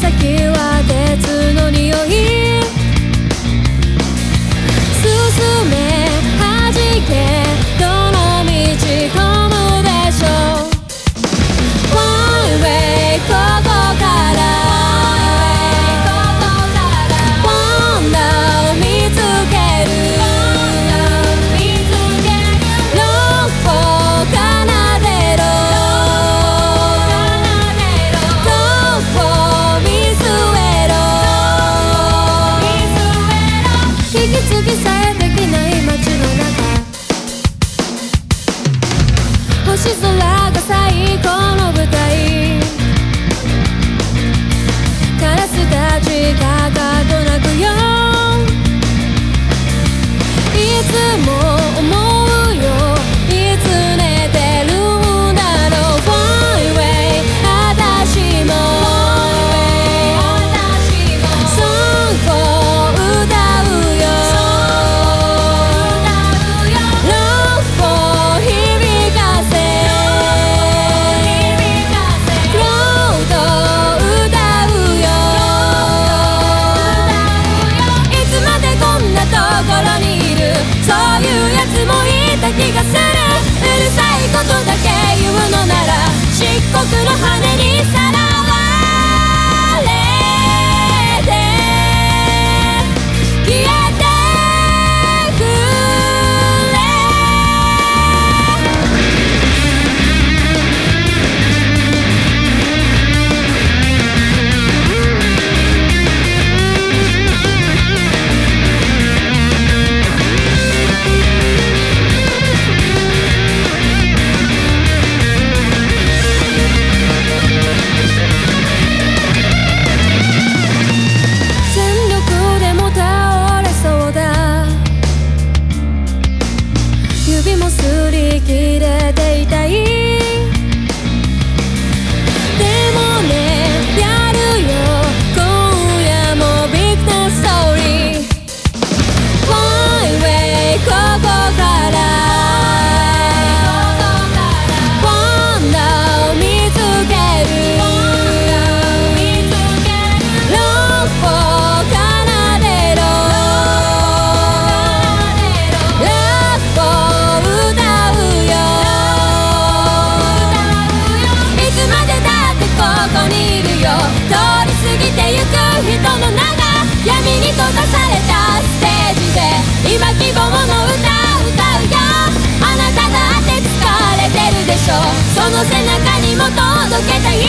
先は出 she's alive. てゆく人の名が闇に閉ざされたステージで今希望の歌歌うよ。あなただって疲れてるでしょ。その背中にも届けたいよ。